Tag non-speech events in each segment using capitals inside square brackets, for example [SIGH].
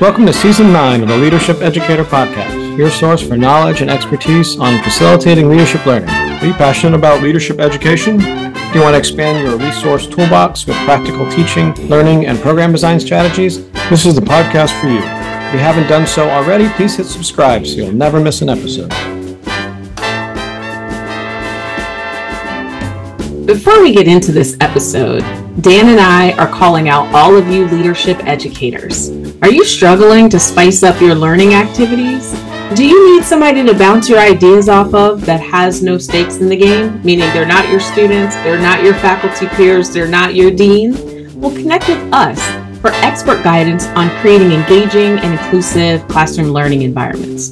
Welcome to Season 9 of the Leadership Educator Podcast, your source for knowledge and expertise on facilitating leadership learning. Are you passionate about leadership education? Do you want to expand your resource toolbox with practical teaching, learning, and program design strategies? This is the podcast for you. If you haven't done so already, please hit subscribe so you'll never miss an episode. Before we get into this episode, Dan and I are calling out all of you leadership educators. Are you struggling to spice up your learning activities? Do you need somebody to bounce your ideas off of that has no stakes in the game? Meaning they're not your students, they're not your faculty peers, they're not your dean? Well, connect with us for expert guidance on creating engaging and inclusive classroom learning environments.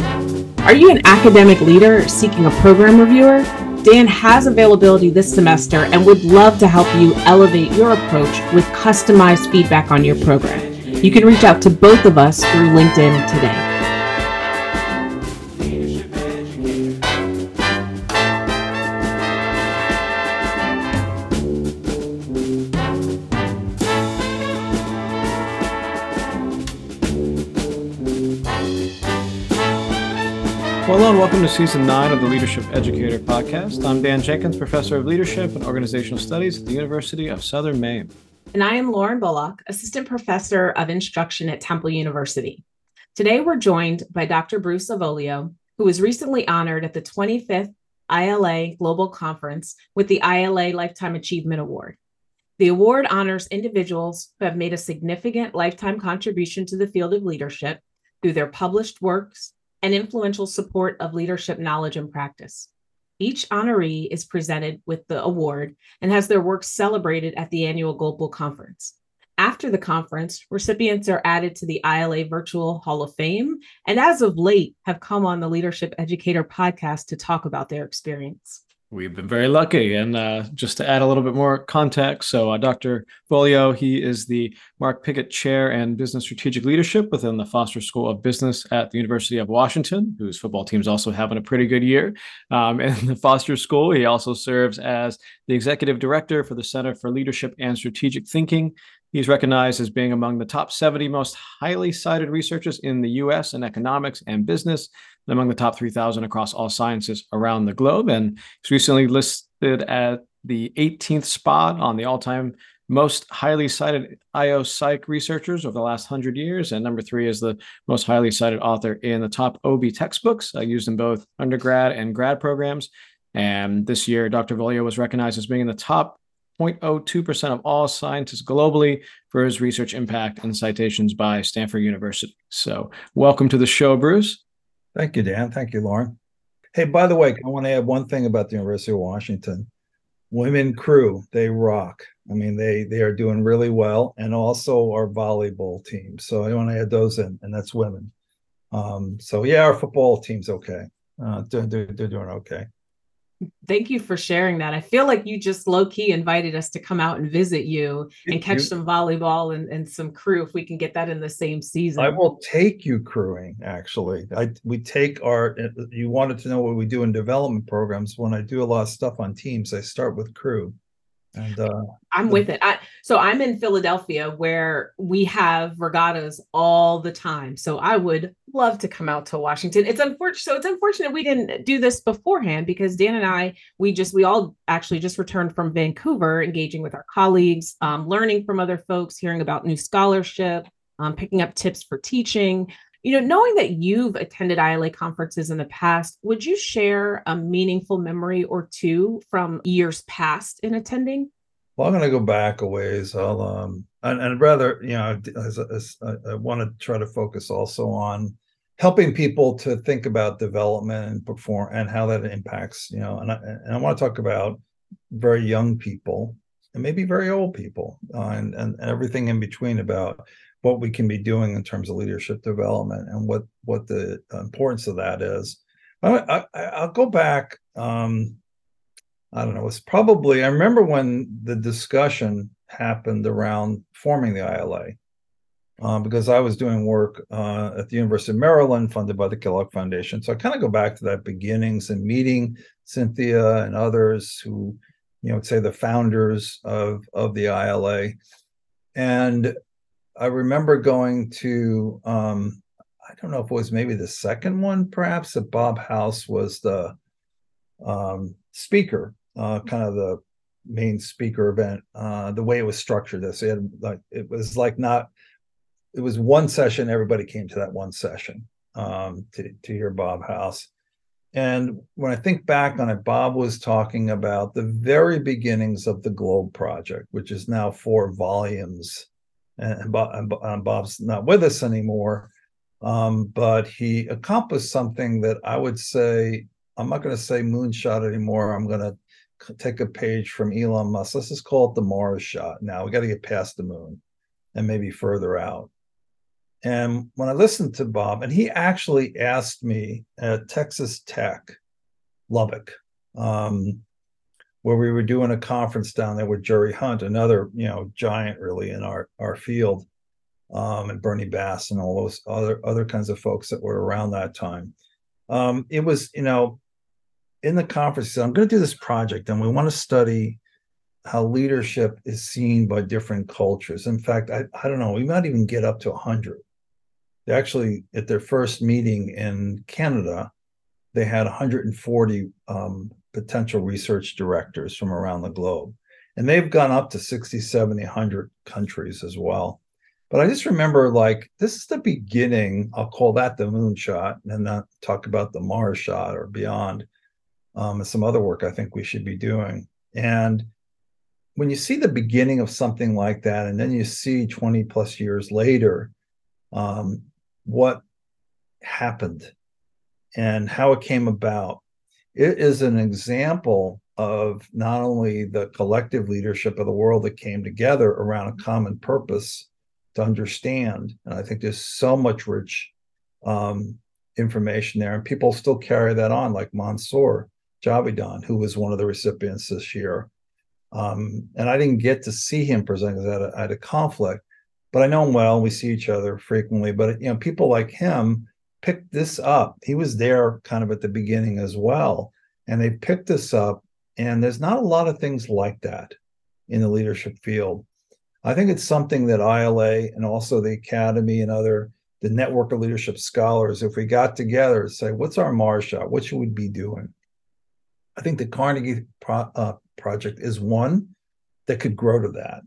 Are you an academic leader seeking a program reviewer? Dan has availability this semester and would love to help you elevate your approach with customized feedback on your program. You can reach out to both of us through LinkedIn today. Hello and welcome to Season 9 of the Leadership Educator Podcast. I'm Dan Jenkins, Professor of Leadership and Organizational Studies at the University of Southern Maine. And I am Lauren Bullock, Assistant Professor of Instruction at Temple University. Today, we're joined by Dr. Bruce Avolio, who was recently honored at the 25th ILA Global Conference with the ILA Lifetime Achievement Award. The award honors individuals who have made a significant lifetime contribution to the field of leadership through their published works and influential support of leadership knowledge and practice. Each honoree is presented with the award and has their work celebrated at the annual Global Conference. After the conference, recipients are added to the ILA Virtual Hall of Fame, and as of late, have come on the Leadership Educator podcast to talk about their experience. We've been very lucky. And uh, just to add a little bit more context, so uh, Dr. Avolio, he is the Mark Pigott Chair and Business Strategic Leadership within the Foster School of Business at the University of Washington, whose football team's also having a pretty good year. Um, [LAUGHS] in the Foster School, he also serves as the Executive Director for the Center for Leadership and Strategic Thinking. He's recognized as being among the top 70 most highly cited researchers in the US in economics and business and among the top 3,000 across all sciences around the globe. And he's recently listed at the 18th spot on the all time most highly cited IO Psych researchers over the last 100 years. And number three is the most highly cited author in the top OB textbooks uh, used in both undergrad and grad programs. And this year, Dr. Avolio was recognized as being in the top 0.02% of all scientists globally for his research impact and citations by Stanford University. So, welcome to the show, Bruce. Thank you, Dan. Thank you, Lauren. Hey, by the way, I want to add one thing about the University of Washington. Women crew, they rock. I mean, they they are doing really well, and also our volleyball team. So I want to add those in, and that's women. Um, so yeah, our football team's okay. Uh, they're, they're, they're doing okay. Thank you for sharing that. I feel like you just low key invited us to come out and visit you and catch you, some volleyball and, and some crew if we can get that in the same season. I will take you crewing actually. I we take our uh, you wanted to know what we do in development programs. When I do a lot of stuff on teams, I start with crew. And uh, I'm with it. I, so I'm in Philadelphia where we have regattas all the time. So I would love to come out to Washington. It's unfortunate. So it's unfortunate we didn't do this beforehand because Dan and I, we just, we all actually just returned from Vancouver, engaging with our colleagues, um, learning from other folks, hearing about new scholarship, um, picking up tips for teaching you know, knowing that you've attended ILA conferences in the past, would you share a meaningful memory or two from years past in attending? Well, I'm going to go back a ways. I'll um, and, and rather, you know, as, as, I want to try to focus also on helping people to think about development and perform and how that impacts, you know, and I, and I want to talk about very young people and maybe very old people uh, and, and everything in between about what we can be doing in terms of leadership development and what what the importance of that is. I, will go back. Um, I don't know. It's probably I remember when the discussion happened around forming the ILA. Um, because I was doing work uh, at the University of Maryland, funded by the Kellogg Foundation. So I kind of go back to that beginnings and meeting Cynthia and others who, you know, would say the founders of of the ILA, and I remember going to um, I don't know if it was maybe the second one, perhaps that Bob House was the um, speaker, uh, kind of the main speaker event. Uh, the way it was structured, this it had like it was like not. It was one session. Everybody came to that one session um, to to hear Bob House. And when I think back on it, Bob was talking about the very beginnings of the Globe Project, which is now four volumes. And, Bob, and Bob's not with us anymore, um, but he accomplished something that I would say I'm not going to say moonshot anymore. I'm going to take a page from Elon Musk. Let's just call it the Mars shot. Now we got to get past the moon and maybe further out. And when I listened to Bob, and he actually asked me at Texas Tech, Lubbock, um, where we were doing a conference down there with Jerry Hunt, another you know giant really in our our field, um, and Bernie Bass and all those other other kinds of folks that were around that time. Um, it was you know in the conference, I'm going to do this project, and we want to study how leadership is seen by different cultures. In fact, I, I don't know, we might even get up to 100 they actually at their first meeting in Canada, they had 140 um, potential research directors from around the globe. And they've gone up to 60, 70, 100 countries as well. But I just remember like this is the beginning. I'll call that the moonshot and not talk about the Mars shot or beyond. Um, and some other work I think we should be doing. And when you see the beginning of something like that, and then you see 20 plus years later, um, what happened and how it came about. It is an example of not only the collective leadership of the world that came together around a common purpose to understand. And I think there's so much rich um, information there, and people still carry that on, like Mansour Javidan, who was one of the recipients this year. Um, and I didn't get to see him present because I had a, conflict, but I know him well. We see each other frequently. But you know, people like him picked this up. He was there kind of at the beginning as well, and they picked this up. And there's not a lot of things like that in the leadership field. I think it's something that ILA and also the Academy and other the network of leadership scholars, if we got together say, what's our Mars shot? What should we be doing? I think the Carnegie Pro- uh, project is one that could grow to that.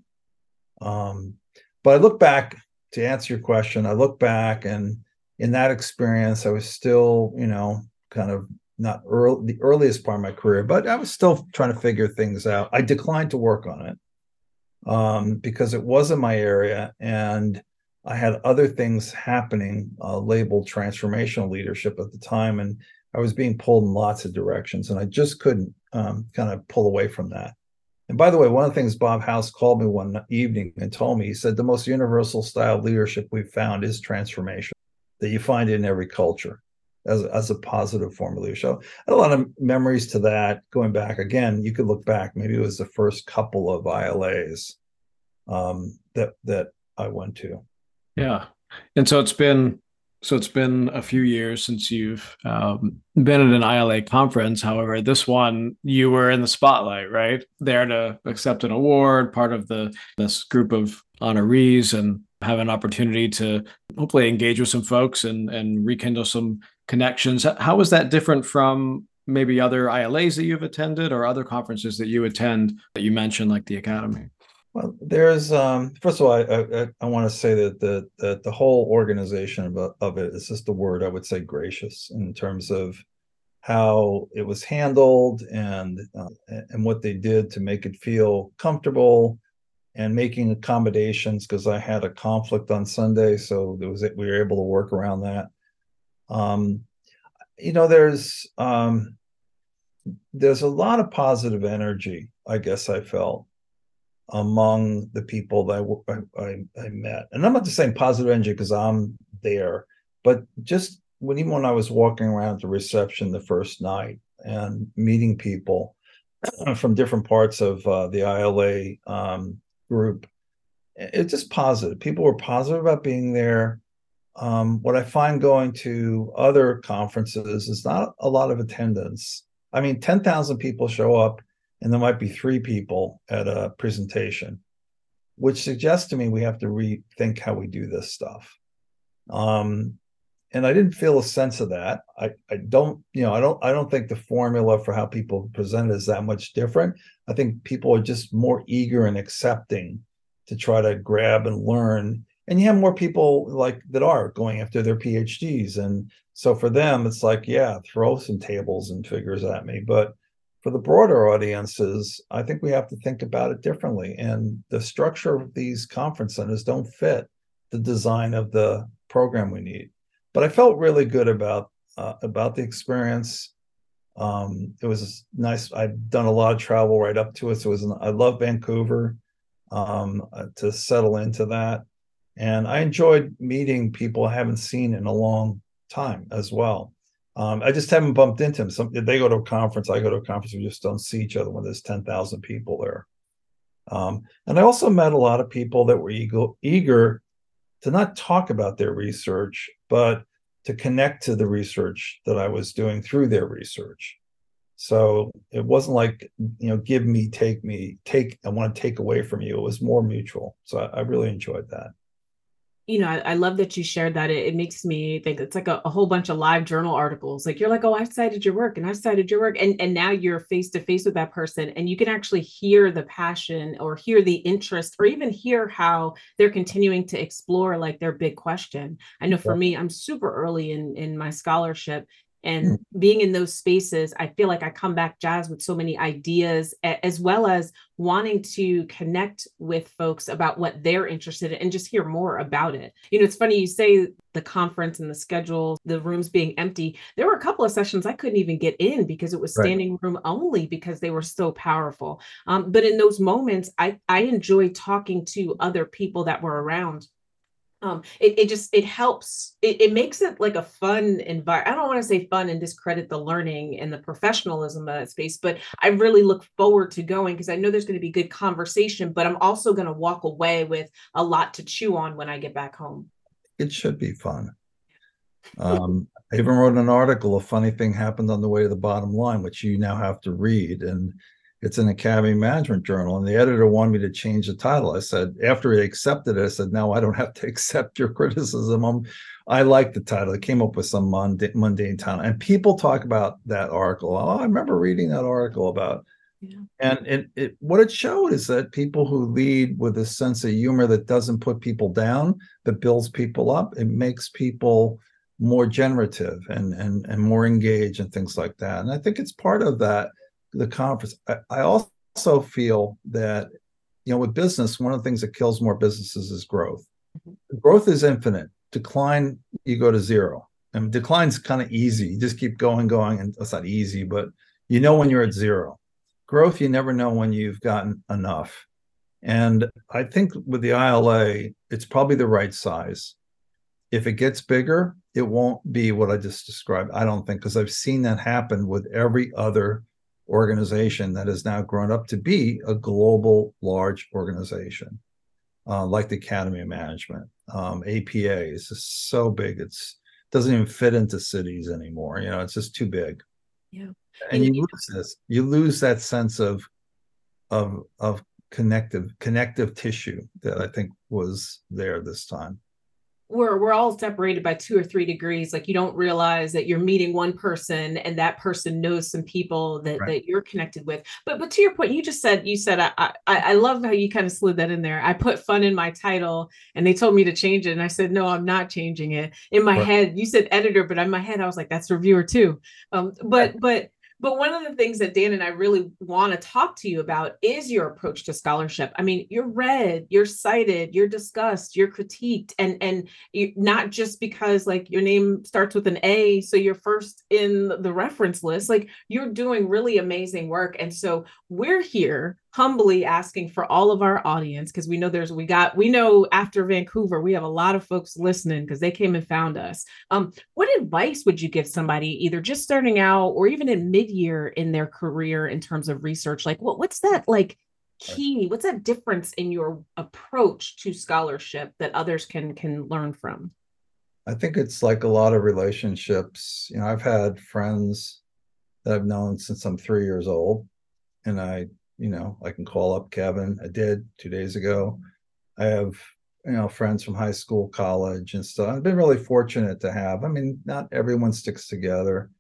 Um, but I look back to answer your question. I look back and in that experience, I was still, you know, kind of not early, the earliest part of my career, but I was still trying to figure things out. I declined to work on it um, because it wasn't my area, and I had other things happening, uh, labeled transformational leadership at the time, and I was being pulled in lots of directions, and I just couldn't um, kind of pull away from that. And by the way, one of the things Bob House called me one evening and told me, he said, the most universal style of leadership we've found is transformation, that you find in every culture as, as a positive form of leadership. A lot of memories to that going back. Again, you could look back, maybe it was the first couple of ILAs um, that that I went to. Yeah. And so it's been so it's been a few years since you've um, been at an ILA conference. However, this one you were in the spotlight, right? There to accept an award, part of the this group of honorees, and have an opportunity to hopefully engage with some folks and and rekindle some connections. How was that different from maybe other ILAs that you've attended or other conferences that you attend that you mentioned, like the Academy? Well, there's um, first of all, I I, I want to say that the that the whole organization of, of it is just the word I would say gracious in terms of how it was handled and uh, and what they did to make it feel comfortable and making accommodations because I had a conflict on Sunday, so there was we were able to work around that. Um, you know, there's um, there's a lot of positive energy. I guess I felt among the people that I, I, I met. And I'm not just saying positive energy because I'm there, but just when even when I was walking around the reception the first night and meeting people [CLEARS THROAT] from different parts of uh, the ILA um, group, it's just positive. People were positive about being there. Um, what I find going to other conferences is not a lot of attendance. I mean, 10,000 people show up and there might be three people at a presentation. which suggests to me we have to rethink how we do this stuff. Um, and I didn't feel a sense of that. I, I don't, you know, I don't, I don't think the formula for how people present is that much different. I think people are just more eager and accepting to try to grab and learn. And you have more people like that are going after their PhDs. And so for them, it's like, yeah, throw some tables and figures at me. But for the broader audiences, I think we have to think about it differently. And the structure of these conference centers don't fit the design of the program we need. But I felt really good about uh, about the experience. Um, it was nice. I'd done a lot of travel right up to it, so it was. An, I love Vancouver um, uh, to settle into that, and I enjoyed meeting people I haven't seen in a long time as well. Um, I just haven't bumped into them. Some they go to a conference, I go to a conference. We just don't see each other when there's ten thousand people there. Um, and I also met a lot of people that were eager, eager to not talk about their research, but to connect to the research that I was doing through their research. So it wasn't like, you know, give me, take me, take, I want to take away from you. It was more mutual. So I, I really enjoyed that you know, I, I, love that you shared that. It, it makes me think it's like a, a, whole bunch of live journal articles. Like you're like, oh, I cited your work and I cited your work. And, and now you're face to face with that person and you can actually hear the passion or hear the interest or even hear how they're continuing to explore like their big question. I know for yeah. me, I'm super early in, in my scholarship and mm. being in those spaces i feel like i come back jazz with so many ideas as well as wanting to connect with folks about what they're interested in and just hear more about it you know it's funny you say the conference and the schedule the rooms being empty there were a couple of sessions i couldn't even get in because it was standing right. room only because they were so powerful um, but in those moments i i enjoy talking to other people that were around um, it, it just it helps it, it makes it like a fun environment i don't want to say fun and discredit the learning and the professionalism of that space but i really look forward to going because i know there's going to be good conversation but i'm also going to walk away with a lot to chew on when i get back home. It should be fun. Um, i even wrote an article a funny thing happened on the way to the bottom line which you now have to read and it's an academy management journal and the editor wanted me to change the title. I said after he accepted it i said no i don't have to [LAUGHS] accept your criticism. I'm, i like the title. It came up with some mundane, mundane title and people talk about that article. Oh i remember reading that article about yeah. and it, it what it showed is that people who lead with a sense of humor that doesn't put people down that builds people up it makes people more generative and and and more engaged and things like that. And i think it's part of that the conference. I, I also feel that you know with business, one of the things that kills more businesses is growth. Mm-hmm. Growth is infinite. Decline, you go to zero. And decline's kind of easy. You just keep going, going, and it's not easy, but you know when you're at zero. Growth, you never know when you've gotten enough. And I think with the ILA, it's probably the right size. If it gets bigger, it won't be what I just described. I don't think, because I've seen that happen with every other organization that has now grown up to be a global large organization uh, like the academy of management. Um, apa is just so big it's doesn't even fit into cities anymore you know it's just too big. Yeah. And, and you lose this you lose that sense of of of connective connective tissue that i think was there this time we're we're all separated by two or three degrees. Like you don't realize that you're meeting one person and that person knows some people that right. that you're connected with. But but to your point you just said you said I, I i love how you kind of slid that in there. I put fun in my title and they told me to change it and i said no i'm not changing it. In my right. head you said editor but in my head i was like that's reviewer too um but but but one of the things that Dan and I really want to talk to you about is your approach to scholarship. I mean, you're read, you're cited, you're discussed, you're critiqued, and and you, not just because like your name starts with an A, so you're first in the reference list. Like you're doing really amazing work, and so we're here humbly asking for all of our audience because we know there's we got we know after Vancouver we have a lot of folks listening because they came and found us. Um, what advice would you give somebody either just starting out or even in mid-year in their career in terms of research? Like what what's that like key? What's that difference in your approach to scholarship that others can can learn from? I think it's like a lot of relationships. You know, I've had friends that I've known since I'm three years old, and I you know, I can call up Kevin. I did two days ago. I have you know friends from high school, college, and stuff. I've been really fortunate to have. I mean, not everyone sticks together,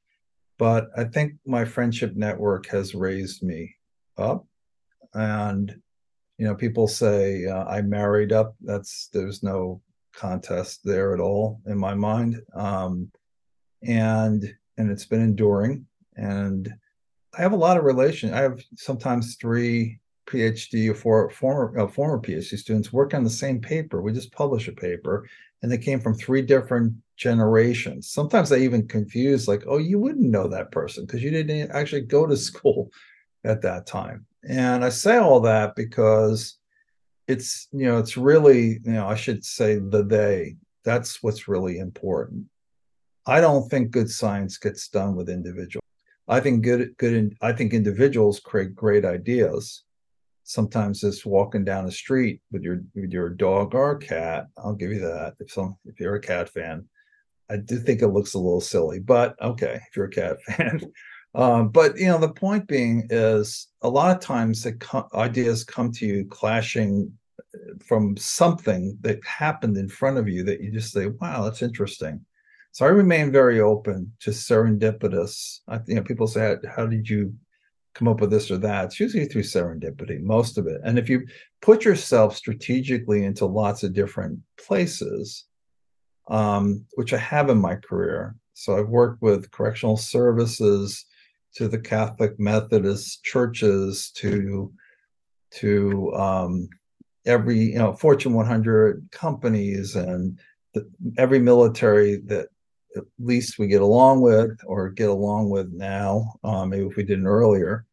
but I think my friendship network has raised me up, and you know, people say uh, I married up. That's there's no contest there at all in my mind, um, and and it's been enduring. And I have a lot of relation. I have sometimes three PhD or four former uh, former PhD students work on the same paper. We just publish a paper, and they came from three different generations. Sometimes they even confuse, like, "Oh, you wouldn't know that person because you didn't actually go to [LAUGHS] school at that time." And I say all that because it's you know it's really you know I should say the they. That's what's really important. I don't think good science gets done with individuals. I think good good I think individuals create great ideas. Sometimes just walking down the street with your with your dog or cat i'll give you that if some if you're a cat fan. I do think it looks a little silly but okay if you're a cat [LAUGHS] fan. Um, but you know the point being is a lot of times the co- ideas come to you clashing uh, from something that happened in front of you that you just say wow that's interesting so i remain very open to serendipitous I, you know people say how did you come up with this or that. It's usually through serendipity, most of it. And if you put yourself strategically into lots of different places, um, which I have in my career. So I've worked with correctional services to the Catholic Methodist churches to to um, every you know Fortune 100 companies and the, every military that at least we get along with or get along with now um, maybe if we didn't earlier.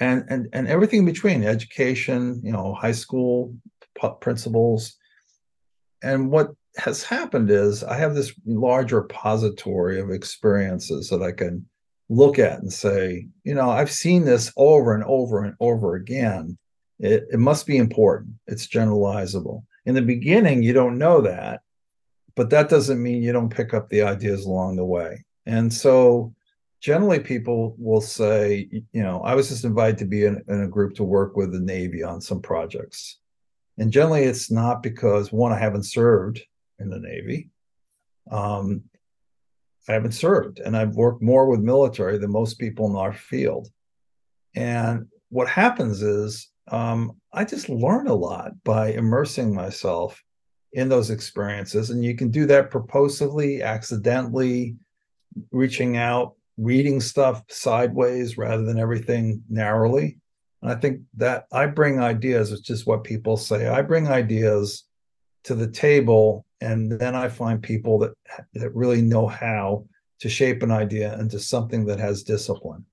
And and and everything in between education you know high school principals. And what has happened is i have this large repository of experiences that i can look at and say you know i've seen this over and over and over again. It, it must be important. It's generalizable. In the beginning you don't know that but that doesn't mean you don't pick up the ideas along the way. And so generally people will say, you know, I was just invited to be in, in, a group to work with the Navy on some projects. And generally it's not because one, I haven't served in the Navy. Um, I haven't served and I've worked more with military than most people in our field. And what happens is um, I just learn a lot by immersing myself in those experiences. And you can do that purposively, accidentally, reaching out, reading stuff sideways rather than everything narrowly. And I think that I bring ideas, it's just what people say. I bring ideas to the table, and then I find people that that really know how to shape an idea into something that has discipline.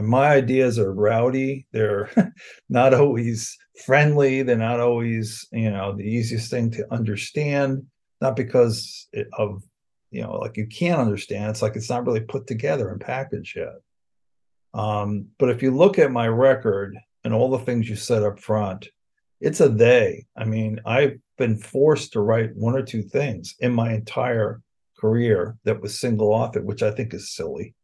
My ideas are rowdy. They're [LAUGHS] not always friendly. They're not always, you know, the easiest thing to understand. Not because of, you know, like you can't understand. It's like it's not really put together and packaged yet. Um, but if you look at my record and all the things you said up front, it's a they. I mean, I've been forced to write one or two things in my entire career that was single authored, which I think is silly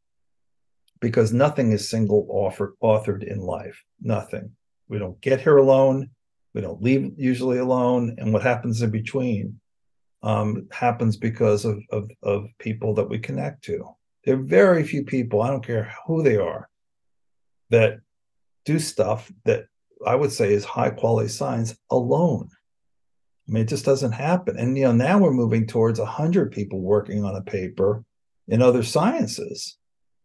because nothing is single offer, authored in life. Nothing. We don't get here alone. We don't leave usually alone. And what happens in between um, happens because of, of, of people that we connect to. There are very few people, I don't care who they are, that do stuff that I would say is high quality science alone. I mean, it just doesn't happen. And you know, now we're moving towards hundred people working on a paper in other sciences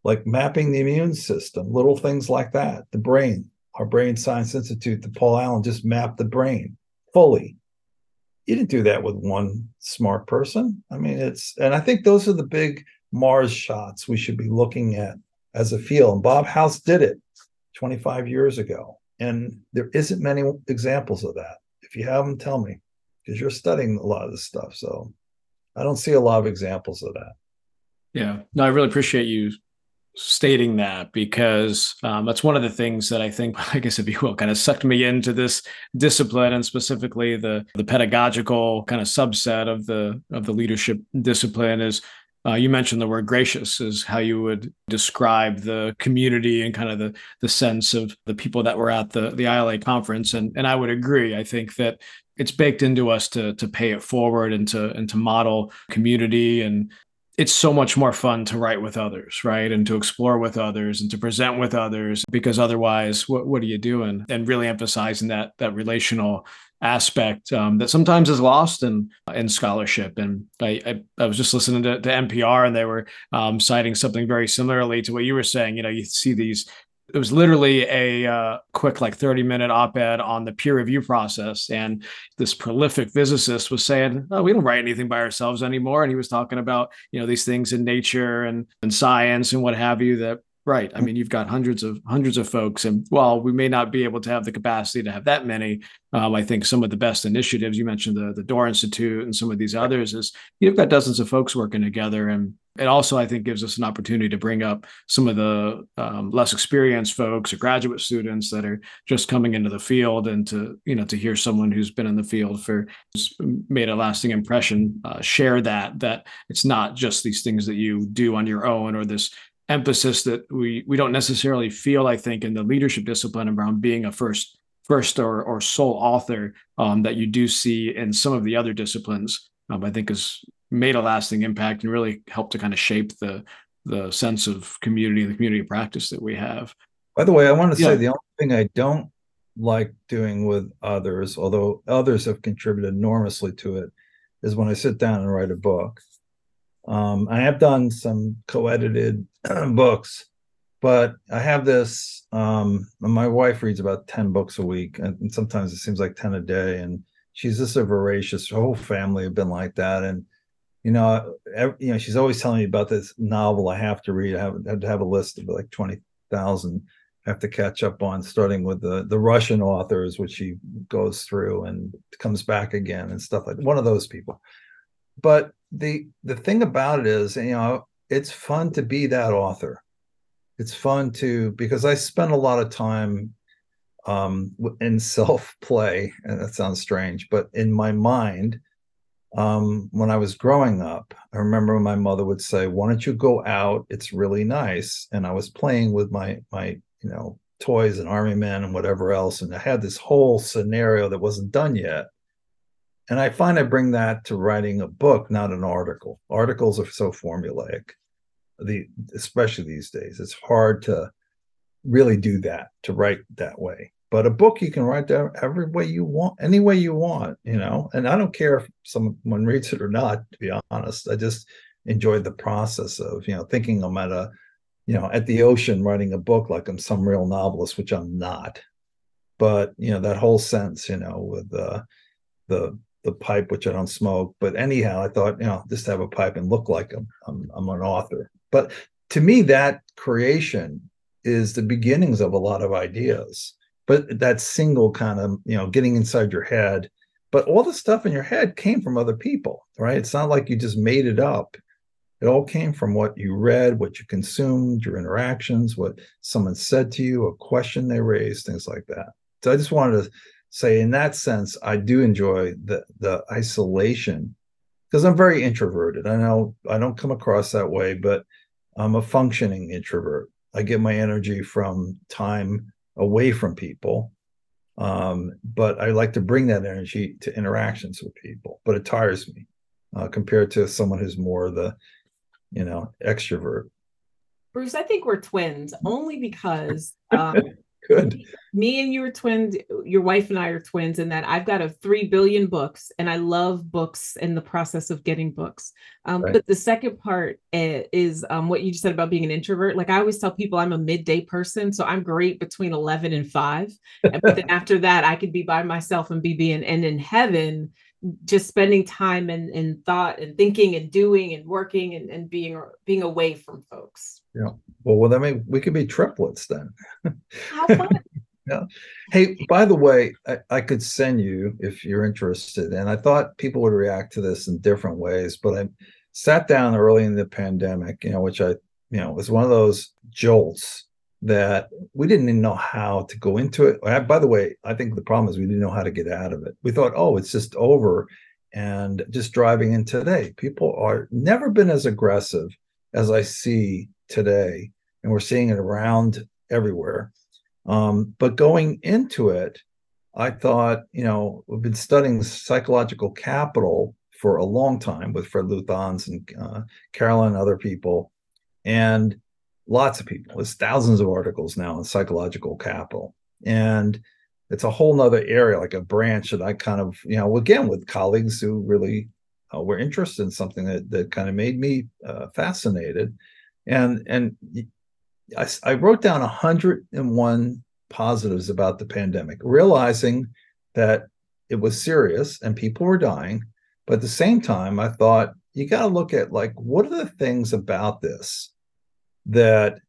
like mapping the immune system, little things like that, the brain. Our Brain Science Institute, the Paul Allen just mapped the brain fully. You didn't do that with one smart person. I mean, it's, and I think those are the big Mars shots we should be looking at as a field. And Bob House did it 25 years ago. And there isn't many examples of that. If you have them, tell me, because you're studying a lot of this stuff. So I don't see a lot of examples of that. Yeah. No, I really appreciate you stating that because um, that's one of the things that I think, [LAUGHS] I guess, if you will, kind of sucked me into this discipline and specifically the the pedagogical kind of subset of the of the leadership discipline is Uh, you mentioned the word gracious is how you would describe the community and kind of the the sense of the people that were at the the ILA conference, and and I would agree. I think that it's baked into us to to pay it forward and to and to model community and it's so much more fun to write with others, right? And to explore with others and to present with others because otherwise, what, what are you doing? And really emphasizing that that relational aspect um, that sometimes is lost in in scholarship. And I I, I was just listening to, to, NPR and they were um, citing something very similarly to what you were saying. You know, you see these it was literally a uh, quick like 30 minute op-ed on the peer review process. And this prolific physicist was saying oh we don't write anything by ourselves anymore. And he was talking about you know these things in nature and, and science and what have you that right i mean you've got hundreds of hundreds of folks. And while we may not be able to have the capacity to have that many um, i think some of the best initiatives you mentioned the the door institute and some of these others is you've got dozens of folks working together. And it also i think gives us an opportunity to bring up some of the um, less experienced folks or graduate students that are just coming into the field and to you know to hear someone who's been in the field for made a lasting impression uh, share that that it's not just these things that you do on your own or this emphasis that we we don't necessarily feel i think in the leadership discipline around being a first first or, or sole author um, that you do see in some of the other disciplines um, i think is made a lasting impact and really helped to kind of shape the the sense of community the community practice that we have by the way i want to yeah. say the only thing i don't like doing with others although others have contributed enormously to it is when i sit down and write a book um, i have done some co-edited [CLEARS THROAT] books but i have this um, my wife reads about 10 books a week and sometimes it seems like 10 a day and she's just a voracious her whole family have been like that and you know, every, you know, she's always telling me about this novel I have to read. I have, I have to have a list of like twenty thousand. I have to catch up on, starting with the the Russian authors, which she goes through and comes back again and stuff like one of those people. But the the thing about it is, you know, it's fun to be that author. It's fun to because I spend a lot of time um, in [LAUGHS] self play, and that sounds strange, but in my mind um, when I was growing up, I remember my mother would say, "Why don't you go out? It's really nice." And I was playing with my my you know toys and army men and whatever else, and I had this whole scenario that wasn't done yet. And I find I bring that to writing a book, not an article. Articles are so formulaic, the especially these days. It's hard to really do that to write that way but a book you can write down every way you want any way you want you know and i don't care if someone [LAUGHS] reads it or not to be honest. I just enjoyed the process of you know thinking i'm at a you know at the ocean writing a book like i'm some real novelist which i'm not. But you know that whole sense you know with uh, the the pipe which i don't smoke but anyhow i thought you know just have a pipe and look like i'm i'm, I'm an author. But to me that creation is the beginnings of a lot of ideas but that single kind of you know getting inside your head. But all the stuff in your head came from other people right? It's not like you just made it up. It all came from what you read what you consumed your interactions what someone said to you a question they raised things like that. So i just wanted to say in that sense i do enjoy the the isolation because i'm very introverted. I know i don't come across that way but i'm a functioning introvert. I get my energy from time away from people. Um, but I like to bring that energy to interactions with people, but it tires me uh, compared to someone who's more the, you know, extrovert. Bruce, I think we're twins only because [LAUGHS] um, Good. Me and you are twins. Your wife and I are twins in that I've got a three billion books, and I love books and the process of getting books. Um, right. But the second part eh, is um, what you just said about being an introvert. Like I always tell people, I'm a midday person, so I'm great between eleven and five. but then [LAUGHS] after that, I could be by myself and be being and in heaven just spending time and, and thought and thinking and doing and working and, and being being away from folks. Yeah. Well, well, I mean, we could be triplets then. How fun. [LAUGHS] yeah. Hey, by the way, I, I, could send you if you're interested. And I thought people would react to this in different ways, but I sat down early in the pandemic, you know, which I, you know, was one of those jolts that we didn't even know how to go into it. I, by the way, I think the problem is we didn't know how to get out of it. We thought, oh, it's just over. and just driving in today people are never been as aggressive as i see today and we're seeing it around everywhere. Um, but going into it i thought you know we've been studying psychological capital for a long time with fred luthans and uh, carolyn and other people and lots of people. There's thousands of articles now on psychological capital and it's a whole nother area, like a branch that I kind of, you know, again with colleagues who really uh, were interested in something that that kind of made me uh, fascinated, and and I, I wrote down 101 positives about the pandemic, realizing that it was serious and people were dying, but at the same time, I thought you got to look at like what are the things about this that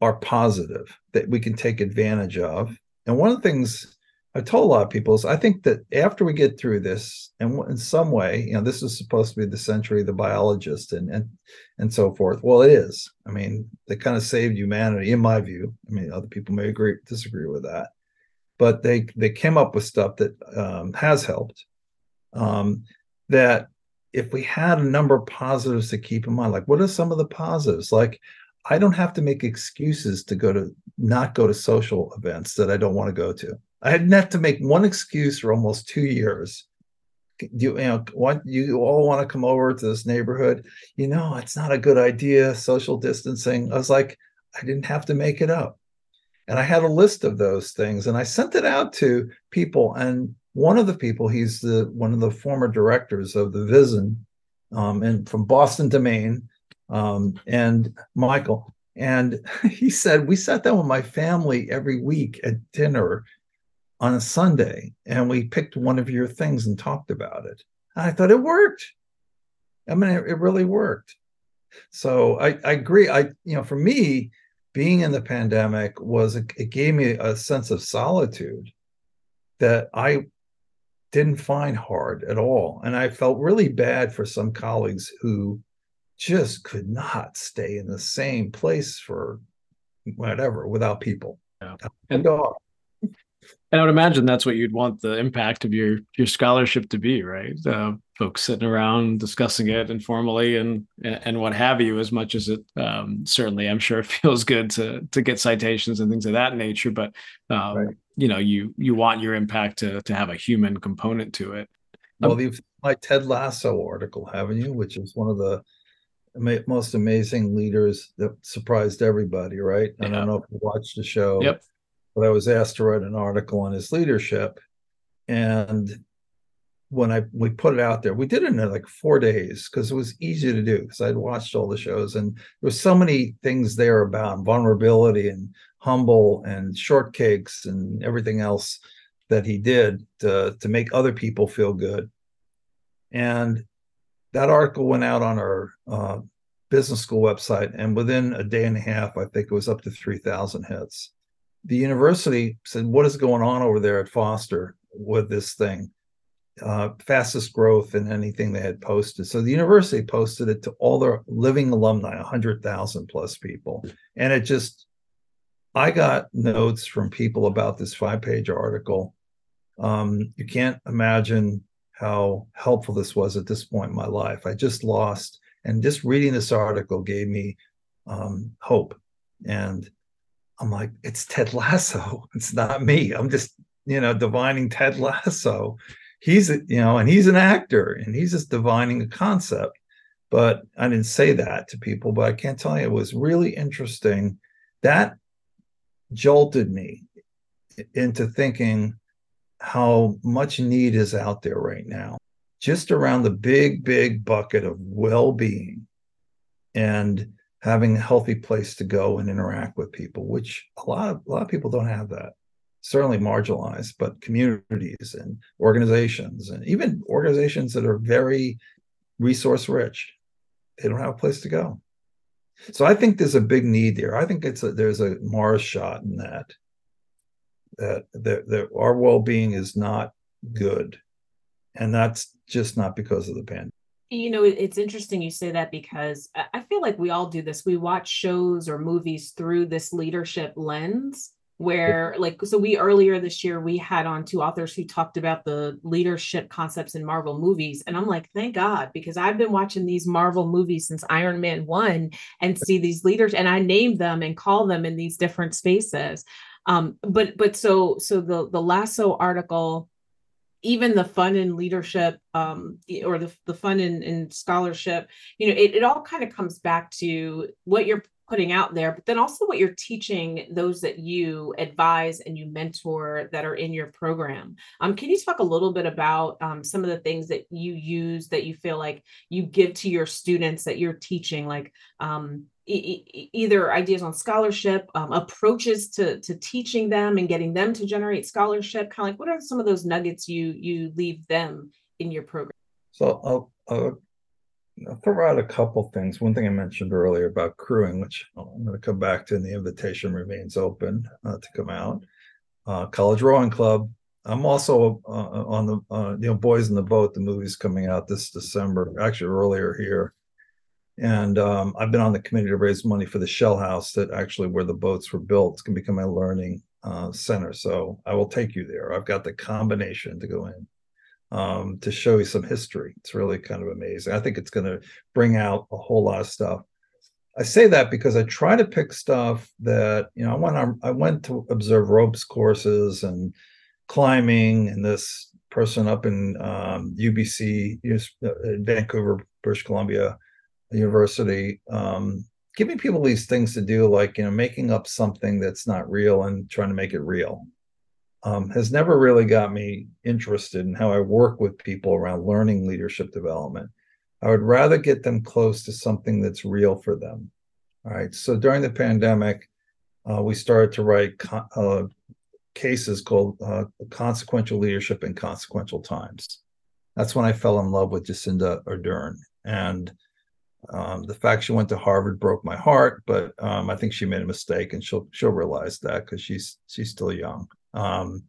are positive that we can take advantage of. And one of the things I told a lot of people is I think that after we get through this, and in some way, you know, this is supposed to be the century of the biologist and and and so forth. Well, it is. I mean, they kind of saved humanity, in my view. I mean, other people may agree disagree with that, but they they came up with stuff that um, has helped. Um, that if we had a number of positives to keep in mind, like what are some of the positives? Like I don't have to make excuses to go to not go to social events that I don't want to go to. I had not had to make one excuse for almost two years. You, you know, what you all want to come over to this neighborhood? You know, it's not a good idea. Social distancing. I was like, I didn't have to make it up, and I had a list of those things, and I sent it out to people. And one of the people, he's the one of the former directors of the Vision, um, and from Boston to Maine, um, and Michael. And [LAUGHS] he said, We sat down with my family every week at dinner on a Sunday and we picked one of your things and talked about it. And I thought it worked. I mean, it, it really worked. So I, I, agree. I, you know, for me, being in the pandemic was it gave me a sense of solitude that I didn't find hard at all. And I felt really bad for some colleagues who just could not stay in the same place for whatever without people. Yeah. And, and I would imagine that's what you'd want the impact of your your scholarship to be, right? Uh, folks sitting around discussing it informally and and what have you. As much as it um, certainly, I'm sure, [LAUGHS] feels good to to get citations and things of that nature. But um, right. you know, you you want your impact to to have a human component to it. Well, um, my Ted Lasso article, haven't you? Which is one of the most amazing leaders that surprised everybody, right? Yeah. I don't know if you watched the show. Yep but I was asked to write an article on his leadership. And when I we put it out there, we did it in like four days because it was easy to do because I'd watched all the shows and there was so many things there about vulnerability and humble and shortcakes and everything else that he did to, to make other people feel good. And that article went out on our uh, business school website, and within a day and a half, I think it was up to 3,000 hits the university said, "What is going on over there at Foster with this thing?" Uh, fastest growth in anything they had posted. So the university posted it to all their living alumni, 100,000 plus people. And it just, I got notes from people about this five page article. Um, you can't imagine how helpful this was at this point in my life. I just lost, and just reading this article gave me um, hope. And I'm like, it's Ted Lasso. [LAUGHS] It's not me. I'm just, you know, divining Ted Lasso. He's, a, you know, and he's an actor and he's just divining a concept. But I didn't say that to people, but I can't tell you, it was really interesting. That jolted me into thinking how much need is out there right now, just around the big, big bucket of well being. And having a healthy place to go and interact with people, which a lot of a lot of people don't have that. Certainly marginalized, but communities and organizations, and even organizations that are very resource rich, they don't have a place to go. So I think there's a big need there. I think it's a, there's a Mars shot in that that that, that our well-being is not good, and that's just not because of the pandemic you know it's interesting you say that because i feel like we all do this. We watch shows or movies through this leadership lens where like so we earlier this year we had on two authors who talked about the leadership concepts in marvel movies. And i'm like thank god because i've been watching these marvel movies since iron man 1 and see these leaders and i name them and call them in these different spaces. Um but but so so the the lasso article even the fun in leadership um, or the, the fun in, in scholarship you know it, it all kind of comes back to what you're putting out there, but then also what you're teaching those that you advise and you mentor that are in your program. Um, can you talk a little bit about um, some of the things that you use that you feel like you give to your students that you're teaching, like um, e- either ideas on scholarship, um, approaches to to teaching them and getting them to generate scholarship? Kind of like what are some of those nuggets you you leave them in your program? So I'll, I'll throw out a couple things. One thing I mentioned earlier about crewing, which I'm going to come back to, and the invitation remains open uh, to come out. Uh, College Rowing Club. I'm also uh, on the uh, you know Boys in the Boat. The movie's coming out this December, actually earlier here, and um, I've been on the committee to raise money for the Shell House that actually where the boats were built. Going to become a learning uh, center. So I will take you there. I've got the combination to go in um, to show you some history. It's really kind of amazing. I think it's going to bring out a whole lot of stuff. I say that because I try to pick stuff that you know. I went I went to observe ropes courses and climbing, and this person up in um, UBC, uh, Vancouver, British Columbia University, um, giving people these things to do, like you know, making up something that's not real and trying to make it real um, has never really got me interested in how I work with people around learning leadership development. I would rather get them close to something that's real for them. All right. So during the pandemic, uh, we started to write co- uh, cases called uh, Consequential Leadership in Consequential Times. That's when I fell in love with Jacinda Ardern. And um, the fact she went to Harvard broke my heart, but um, I think she made a mistake, and she'll she'll realize that because she's she's still young. Um,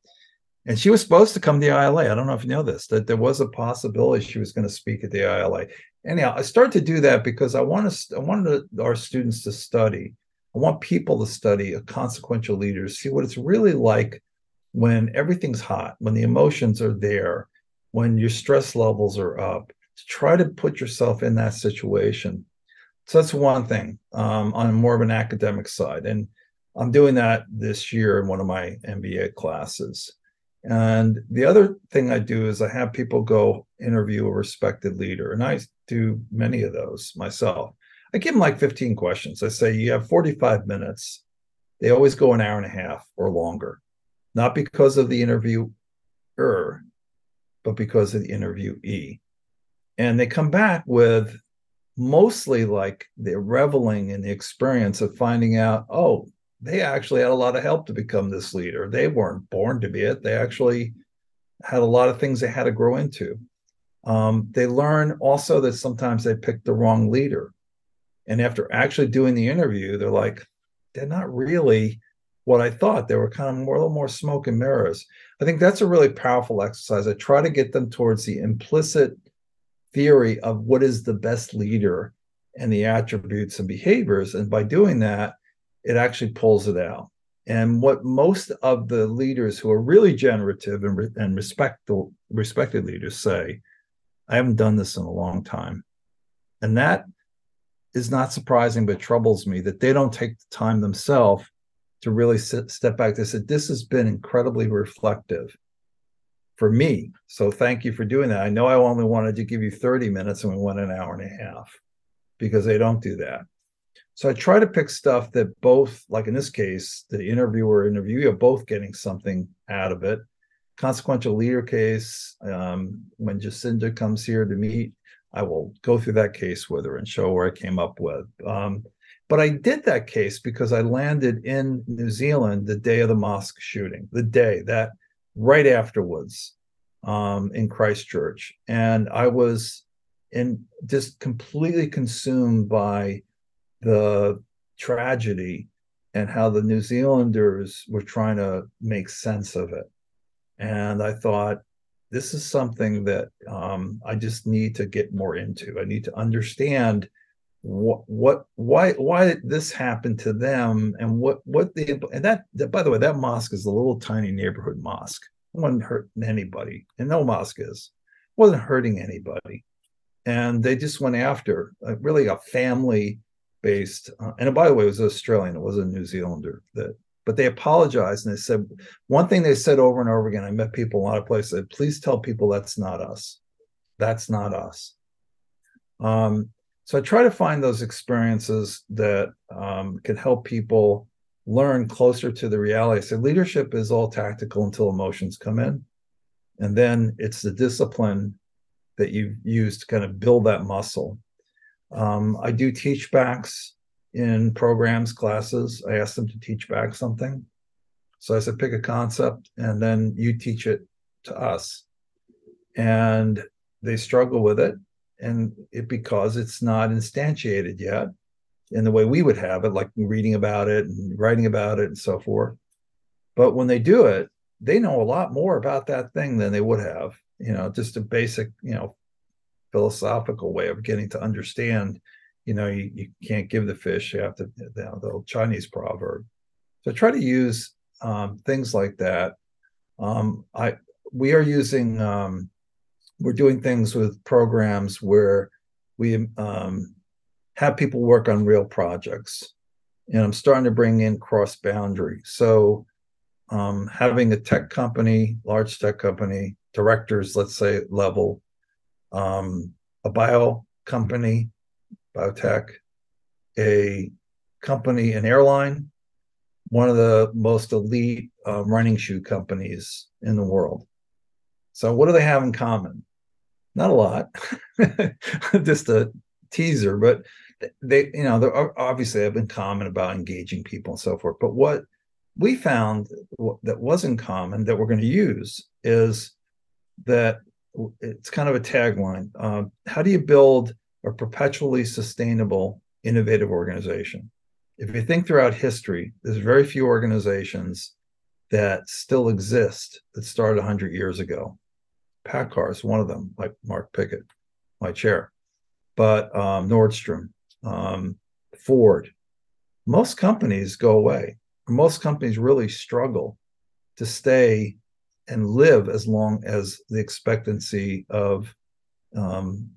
and she was supposed to come to the ILA. I don't know if you know this, that there was a possibility she was going to speak at the ILA. Anyhow, I started to do that because I want to, I wanted our students to study. I want people to study a consequential leader, see what it's really like when everything's hot, when the emotions are there, when your stress levels are up, to try to put yourself in that situation. So that's one thing um, on more of an academic side. And I'm doing that this year in one of my MBA classes. And the other thing I do is I have people go interview a respected leader, and I do many of those myself. I give them like 15 questions. I say, You have 45 minutes. They always go an hour and a half or longer, not because of the interviewer, but because of the interviewee. And they come back with mostly like they're reveling in the experience of finding out, oh, they actually had a lot of help to become this leader. They weren't born to be it. They actually had a lot of things they had to grow into. Um, they learn also that sometimes they picked the wrong leader. And after actually doing the interview, they're like, they're not really what I thought. They were kind of more, a little more smoke and mirrors. I think that's a really powerful exercise. I try to get them towards the implicit theory of what is the best leader and the attributes and behaviors. And by doing that, it actually pulls it out. And what most of the leaders who are really generative and, re- and respectful, respected leaders say, I haven't done this in a long time. And that is not surprising, but troubles me that they don't take the time themselves to really sit, step back. They said, This has been incredibly reflective for me. So thank you for doing that. I know I only wanted to give you 30 minutes and we went an hour and a half because they don't do that. So I try to pick stuff that both, like in this case, the interviewer interviewee are both getting something out of it. Consequential leader case, um, when Jacinda comes here to meet, I will go through that case with her and show where I came up with. Um, but I did that case because I landed in New Zealand the day of the mosque shooting, the day that right afterwards um, in Christchurch. And I was in just completely consumed by the tragedy and how the New Zealanders were trying to make sense of it. And I thought, this is something that um, I just need to get more into. I need to understand what what why why this happened to them and what what the and that, that by the way that mosque is a little tiny neighborhood mosque. It wasn't hurting anybody and no mosque is. Wasn't hurting anybody. And they just went after uh, really a family based uh, and by the way it was australian it was a new zealander that but they apologized and they said one thing they said over and over again i met people a lot of places said, please tell people that's not us. That's not us. Um, so I try to find those experiences that um, can help people learn closer to the reality. So leadership is all tactical until emotions come in. And then it's the discipline that you use to kind of build that muscle. Um, I do teach backs in programs, classes. I ask them to teach back something. So I said, pick a concept and then you teach it to us. And they struggle with it and it because it's not instantiated yet in the way we would have it, like reading about it and writing about it and so forth. But when they do it, they know a lot more about that thing than they would have. You know, just a basic, you know, philosophical way of getting to understand. You know, you, you can't give the fish; you have to. You know, the old Chinese proverb. So try to use um, things like that. Um, I we are using um, we're doing things with programs where we um, have people work on real projects. And i'm starting to bring in cross boundary. So um, having a tech company large tech company directors let's say level um, a bio company biotech a company an airline one of the most elite uh, running shoe companies in the world so what do they have in common not a lot, [LAUGHS] just a teaser, but they, you know, they're obviously have been common about engaging people and so forth. But what we found that wasn't common that we're going to use is that it's kind of a tagline. Uh, how do you build a perpetually sustainable, innovative organization? If you think throughout history, there's very few organizations that still exist that started 100 years ago. PACCAR is one of them, like Mark Pigott, my chair, but um, Nordstrom, um, Ford. Most companies go away. Most companies really struggle to stay and live as long as the expectancy of um,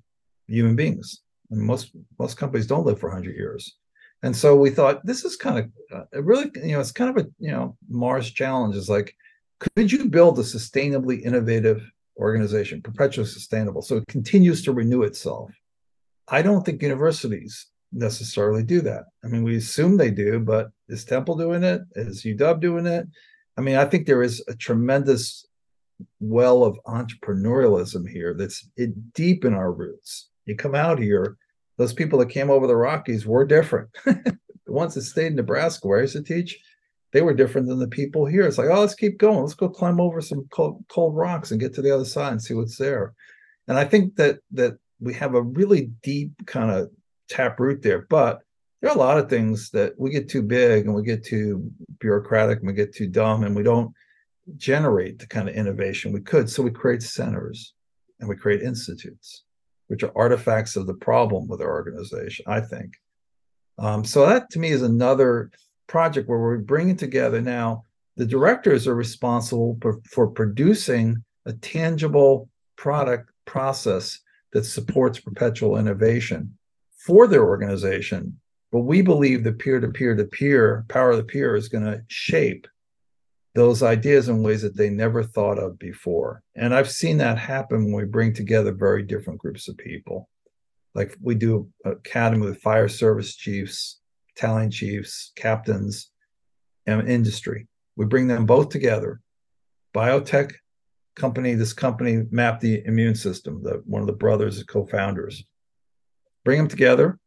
human beings. And most most companies don't live for 100 years. And so we thought this is kind of uh, really, you know, it's kind of a you know Mars challenge. Is like, could you build a sustainably innovative organization, perpetually sustainable. So it continues to renew itself. I don't think universities necessarily do that. I mean, we assume they do, but is Temple doing it? Is UW doing it? I mean, I think there is a tremendous well of entrepreneurialism here that's deep in our roots. You come out here, those people that came over the Rockies were different. [LAUGHS] the ones that stayed in Nebraska, where I used to teach, they were different than the people here. It's like, oh, let's keep going. Let's go climb over some cold, cold rocks and get to the other side and see what's there. And I think that that we have a really deep kind of tap root there. But there are a lot of things that we get too big and we get too bureaucratic and we get too dumb and we don't generate the kind of innovation we could. So we create centers and we create institutes, which are artifacts of the problem with our organization, I think. Um, so that to me is another project where we're bringing together now the directors are responsible for, for producing a tangible product process that supports perpetual innovation for their organization. But we believe the peer to peer to peer power of the peer is going to shape those ideas in ways that they never thought of before. And I've seen that happen when we bring together very different groups of people. Like we do academy with fire service chiefs, battalion chiefs, captains, and industry. We bring them both together. Biotech company, this company mapped the immune system. The, one of the brothers, co-founders, bring them together.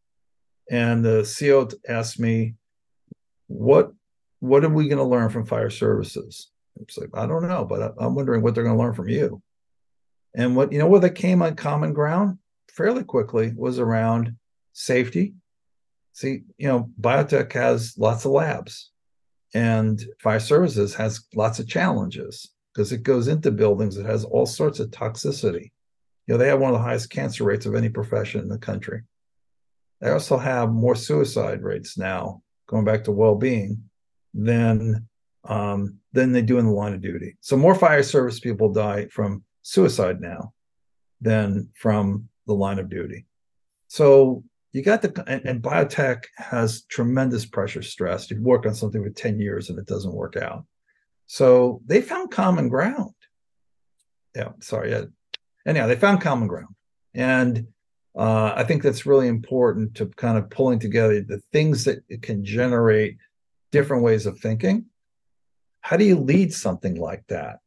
And the CEO asked me, "What, what are we going to learn from fire services?" It's like I don't know, but I'm wondering what they're going to learn from you. And what you know, where they came on common ground fairly quickly was around safety, See, you know, biotech has lots of labs, and fire services has lots of challenges because it goes into buildings that has all sorts of toxicity. You know, they have one of the highest cancer rates of any profession in the country. they also have more suicide rates now, going back to well-being, than um, than they do in the line of duty. So more fire service people die from suicide now than from the line of duty. So you got the and, and biotech has tremendous pressure stress. You work on something for 10 years and it doesn't work out. So they found common ground. Yeah, sorry. Yeah. Anyhow, they found common ground. And uh, I think that's really important to kind of pulling together the things that can generate different ways of thinking. How do you lead something like that?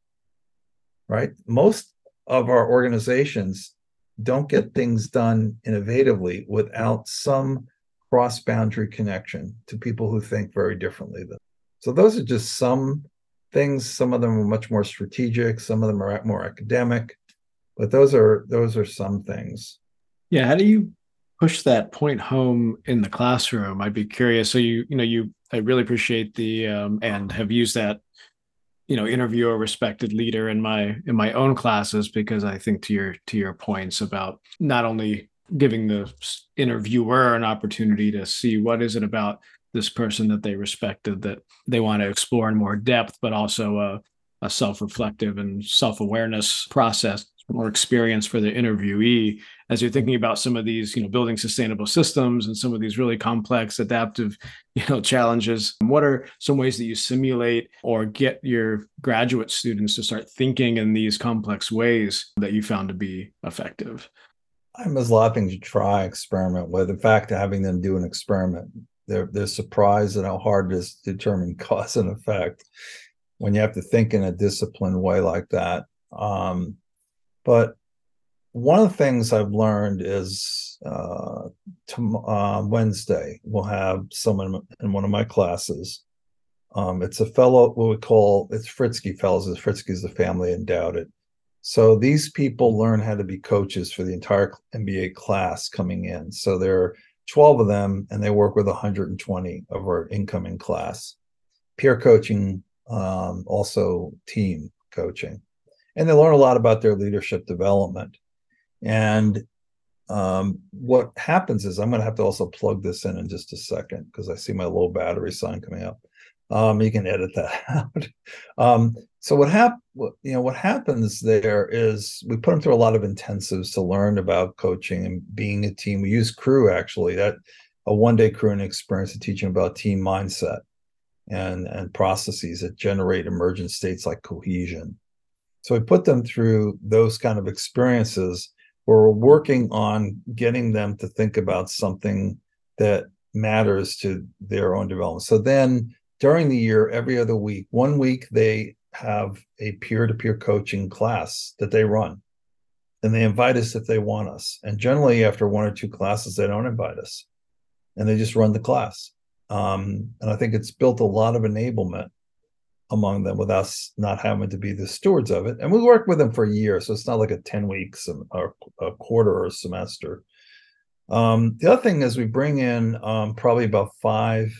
Right? Most of our organizations don't get things done innovatively without some cross boundary connection to people who think very differently than. So those are just some things. Some of them are much more strategic. Some of them are more academic, but those are those are some things. Yeah, how do you push that point home in the classroom? I'd be curious. So you you know you I really appreciate the um, and have used that you know interview a respected leader in my in my own classes because i think to your to your points about not only giving the interviewer an opportunity to see what is it about this person that they respected that they want to explore in more depth but also a, a self-reflective and self-awareness process more experience for the interviewee as you're thinking about some of these you know building sustainable systems and some of these really complex adaptive [LAUGHS] you know challenges. What are some ways that you simulate or get your graduate students to start thinking in these complex ways that you found to be effective? I'm as laughing to try experiment with in fact having them do an experiment. They're they're surprised at how hard it is to determine [LAUGHS] cause and effect when you have to think in a disciplined way like that. Um, but one of the things I've learned is uh, to, uh, Wednesday we'll have someone in one of my classes. Um, it's a fellow what we call it's Fritzky fellows. Fritzky's the family endowed it. So these people learn how to be coaches for the entire MBA class coming in. So there are 12 of them, and they work with 120 of our incoming class. Peer coaching, um, also team coaching and they learn a lot about their leadership development. And um, what happens is I'm going to have to also plug this in in just a second because I see my low battery sign coming up. Um, you can edit that [LAUGHS] out. um, so what hap- you know what happens there is we put them through a lot of intensives to learn about coaching and being a team. We use crew actually that a one day crew and experience to teaching about team mindset and and processes that generate emergent states like cohesion so I put them through those kind of experiences where we're working on getting them to think about something that matters to their own development. So then during the year, every other week, one week they have a peer to peer coaching class that they run. And they invite us if they want us. And generally, after one or two classes, they don't invite us and they just run the class. Um, and I think it's built a lot of enablement among them with us not having to be the stewards of it. And we work with them for a year, so it's not like a 10 weeks or a quarter or a semester. Um, the other thing is we bring in um, probably about five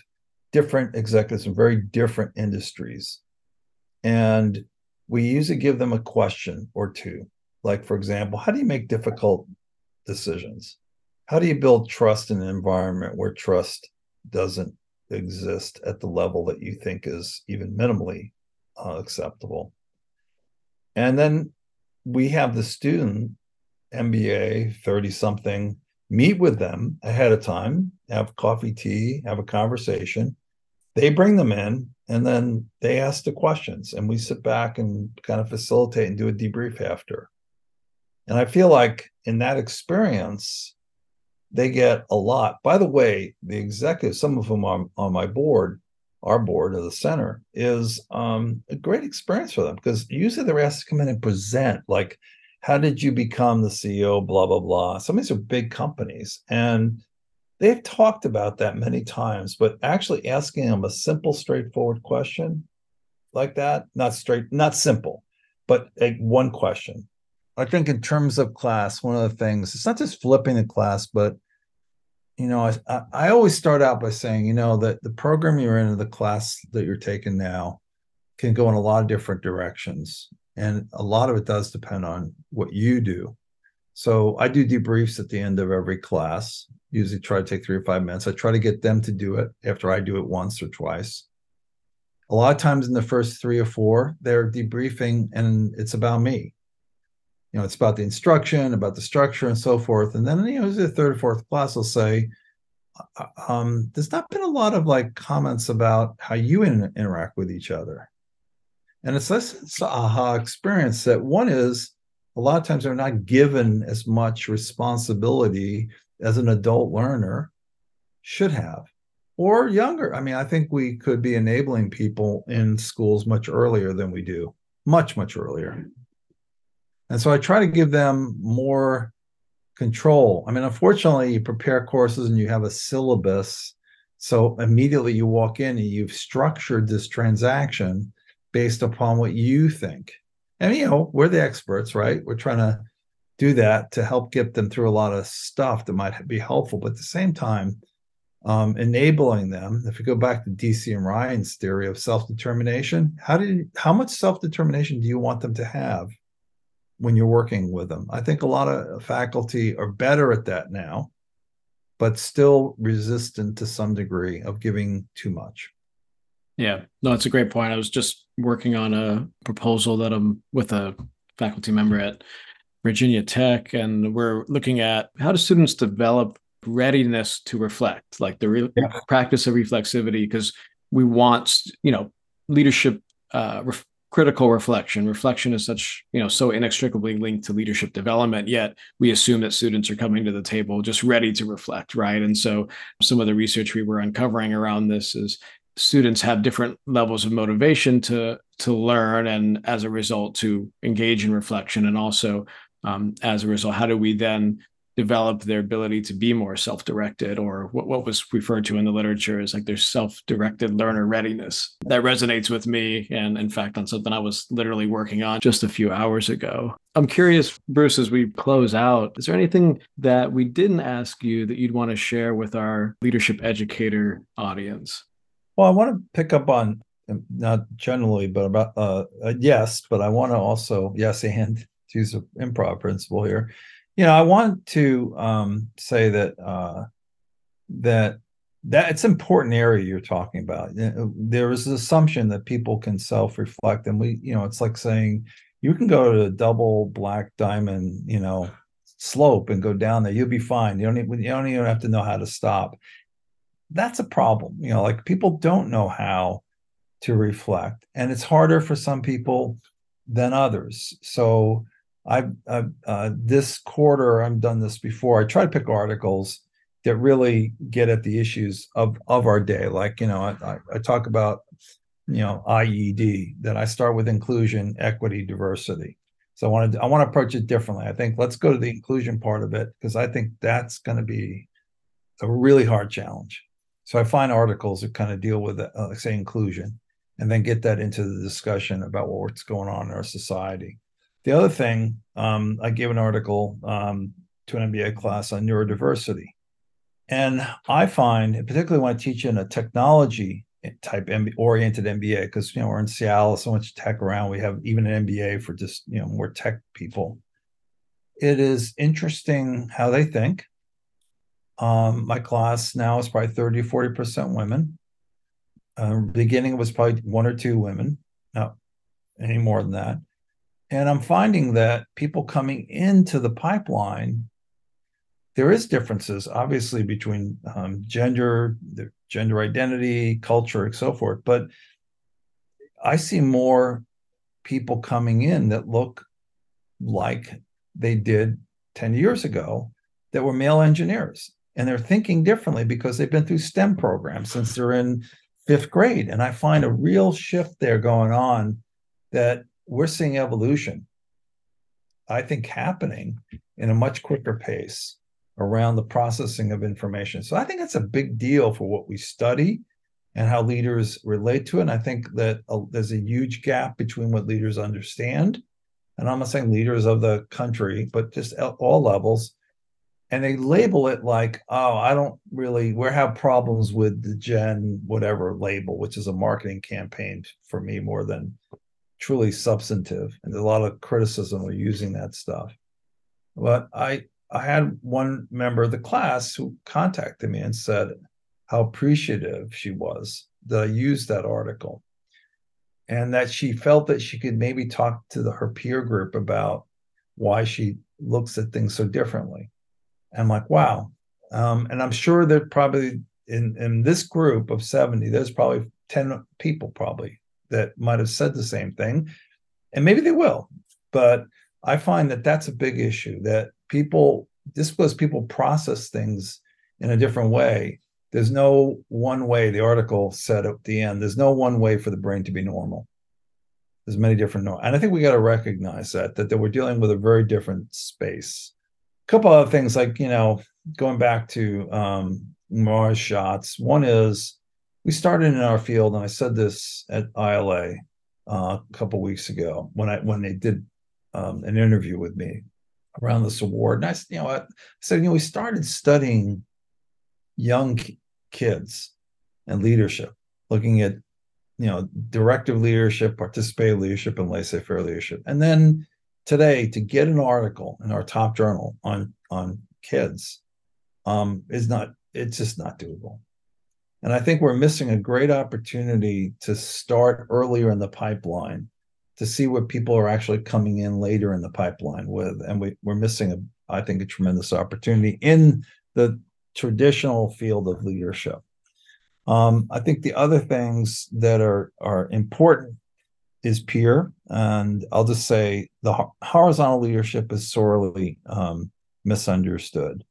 different executives from very different industries. And we usually give them a question or two. Like, for example, how do you make difficult decisions? How do you build trust in an environment where trust doesn't exist at the level that you think is even minimally uh, acceptable. And then we have the student MBA 30 something meet with them ahead of time, have coffee, tea, have a conversation. They bring them in and then they ask the questions and we sit back and kind of facilitate and do a debrief after. And I feel like in that experience, they get a lot. By the way, the executives, some of whom are on my board, our board of the center, is um, a great experience for them because usually they're asked to come in and present, like, how did you become the CEO? Blah blah blah. Some of these are big companies, and they've talked about that many times. But actually asking them a simple, straightforward question like that, not straight, not simple, but one question. I think in terms of class, one of the things it's not just flipping the class, but you know, I, I always start out by saying, you know, that the program you're in, the class that you're taking now, can go in a lot of different directions, and a lot of it does depend on what you do. So I do debriefs at the end of every class. Usually try to take three or five minutes. I try to get them to do it after I do it once or twice. A lot of times in the first three or four, they're debriefing and it's about me. You know, it's about the instruction, about the structure, and so forth. And then, you know, the third or fourth class will say, uh, um, there's not been a lot of like comments about how you in, interact with each other. And it's this it's aha experience that one is a lot of times they're not given as much responsibility as an adult learner should have or younger. I mean, I think we could be enabling people in schools much earlier than we do, much, much earlier. And so I try to give them more control. I mean, unfortunately, you prepare courses and you have a syllabus. So immediately you walk in and you've structured this transaction based upon what you think. And, you know, we're the experts, right? We're trying to do that to help get them through a lot of stuff that might be helpful. But at the same time, um, enabling them. If you go back to Deci and Ryan's theory of self-determination, how did how much self-determination do you want them to have when you're working with them? I think a lot of faculty are better at that now, but still resistant to some degree of giving too much. Yeah, no, it's a great point. I was just working on a proposal that I'm with a faculty member at Virginia Tech, and we're looking at how do students develop readiness to reflect, like the re- yeah. practice of reflexivity, because we want, you know, leadership, uh, ref- critical reflection. Reflection is such, you know, so inextricably linked to leadership development. Yet we assume that students are coming to the table just ready to reflect, right? And so some of the research we were uncovering around this is students have different levels of motivation to to learn and as a result to engage in reflection and also um, as a result how do we then develop their ability to be more self-directed or what, what was referred to in the literature as like their self-directed learner readiness. That resonates with me and in fact on something i was literally working on just a few hours ago. I'm curious bruce as we close out is there anything that we didn't ask you that you'd want to share with our leadership educator audience? Well i want to pick up on um, not generally but about uh, uh yes but i want to also yes and [LAUGHS] to use an improv principle here you know, I want to um, say that uh, that that it's an important area you're talking about. There is an assumption that people can self-reflect, and we, you know, it's like saying you can go to a double black diamond, you know, slope and go down there. You'll be fine. You don't even you don't even have to know how to stop. That's a problem. You know, like people don't know how to reflect, and it's harder for some people than others. So I've, uh, this quarter I've done this before. I try to pick articles that really get at the issues of of our day. Like you know, I, I talk about you know IED that I start with inclusion, equity, diversity. So I want to I want to approach it differently. I think let's go to the inclusion part of it because I think that's going to be a really hard challenge. So I find articles that kind of deal with uh, say inclusion, and then get that into the discussion about what's going on in our society. The other thing, um, I gave an article um, to an MBA class on neurodiversity. And I find, particularly when I teach in a technology type oriented MBA, because you know we're in Seattle, so much tech around. We have even an MBA for just you know more tech people. It is interesting how they think. Um, my class now is probably 30 40 percent women. Uh, beginning it was probably one or two women, not any more than that. And I'm finding that people coming into the pipeline, there is differences, obviously, between um, gender, gender identity, culture, and so forth. But I see more people coming in that look like they did 10 years ago that were male engineers. And they're thinking differently because they've been through STEM programs since they're in fifth grade. And I find a real shift there going on that we're seeing evolution, I think, happening in a much quicker pace around the processing of information. So I think that's a big deal for what we study and how leaders relate to it. And I think that uh, there's a huge gap between what leaders understand, and I'm not saying leaders of the country, but just at all levels. And they label it like, oh, I don't really, we have problems with the Gen whatever label, which is a marketing campaign for me more than truly substantive and a lot of criticism of using that stuff But I I had one member of the class who contacted me and said how appreciative she was that I used that article and that she felt that she could maybe talk to the, her peer group about why she looks at things so differently. And I'm like, wow. Um, and I'm sure that probably in, in this group of 70, there's probably 10 people probably that might have said the same thing. And maybe they will. But I find that that's a big issue that people, because people process things in a different way, there's no one way, the article said at the end, there's no one way for the brain to be normal. There's many different, and I think we got to recognize that, that, that we're dealing with a very different space. A couple other things like, you know, going back to um, Mars shots. One is we started in our field, and I said this at ILA uh, a couple weeks ago when I when they did um, an interview with me around this award. And I, you know, I said, you know, we started studying young kids and leadership, looking at you know directive leadership, participative leadership, and laissez-faire leadership. And then today, to get an article in our top journal on on kids um, is not it's just not doable. And I think we're missing a great opportunity to start earlier in the pipeline to see what people are actually coming in later in the pipeline with. And we, we're missing, a, I think, a tremendous opportunity in the traditional field of leadership. Um, I think the other things that are are important is peer, and I'll just say the horizontal leadership is sorely um, misunderstood,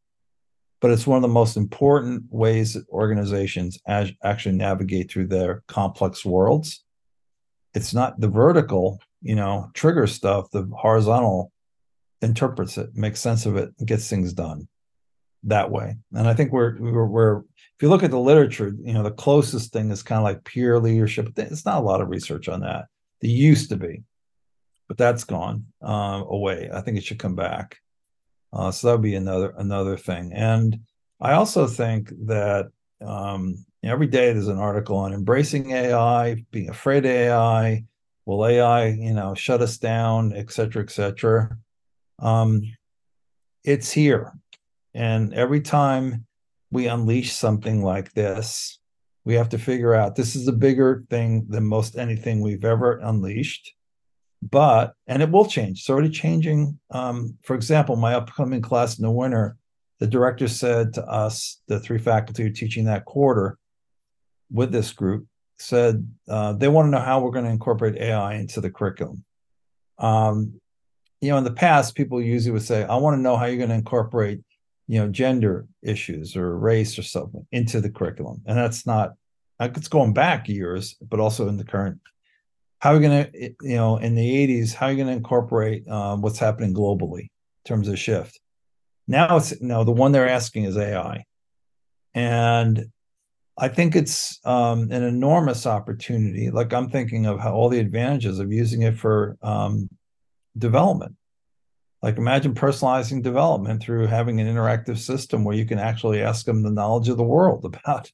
but it's one of the most important ways that organizations as, actually navigate through their complex worlds. It's not the vertical, you know, trigger stuff. The horizontal interprets it, makes sense of it, gets things done that way. And I think we're, we're, we're if you look at the literature, you know, the closest thing is kind of like peer leadership. It's not a lot of research on that. There used to be, but that's gone uh, away. I think it should come back. Uh, so that would be another another thing. And I also think that um, every day there's an article on embracing AI, being afraid of AI. Will AI, you know, shut us down, et cetera, et cetera? Um, it's here and every time we unleash something like this, we have to figure out this is a bigger thing than most anything we've ever unleashed. But, and it will change. It's already changing. Um, for example, my upcoming class in the winter, the director said to us, the three faculty who teaching that quarter with this group, said uh, they want to know how we're going to incorporate AI into the curriculum. Um, you know, in the past, people usually would say, I want to know how you're going to incorporate you know gender issues or race or something into the curriculum and that's not it's going back years but also in the current how are we going to you know in the 80s how are you going to incorporate um, what's happening globally in terms of shift? Now it's you know the one they're asking is ai and i think it's um, an enormous opportunity. Like i'm thinking of how all the advantages of using it for um, development. Like imagine personalizing development through having an interactive system where you can actually ask them the knowledge of the world [LAUGHS] about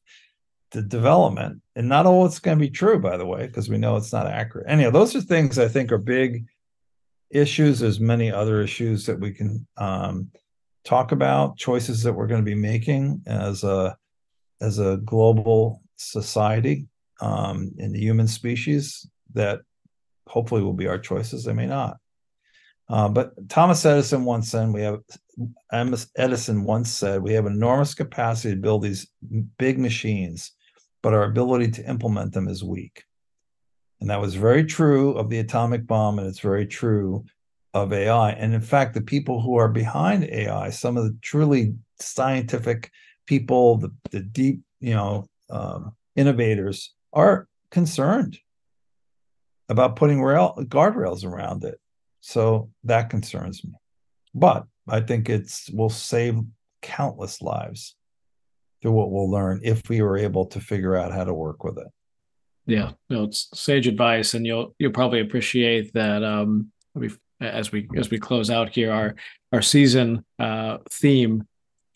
the development. And not all it's going to be true, by the way, because we know it's not accurate. Anyhow, those are things I think are big issues. There's many other issues that we can um, talk about, choices that we're going to be making as a as a global society um, in the human species that hopefully will be our choices. They may not. Uh, but Thomas Edison once said, we have Edison once said, we have enormous capacity to build these big machines, but our ability to implement them is weak. And that was very true of the atomic bomb, and it's very true of AI. And in fact, the people who are behind AI, some of the truly scientific people, the, the deep, you know, um, innovators, are concerned about putting rail guardrails around it so that concerns me. But I think it's will save countless lives through what we'll learn if we were able to figure out how to work with it. Yeah, no, it's sage advice, and you'll you'll probably appreciate that. Um, as we as we close out here, our our season uh, theme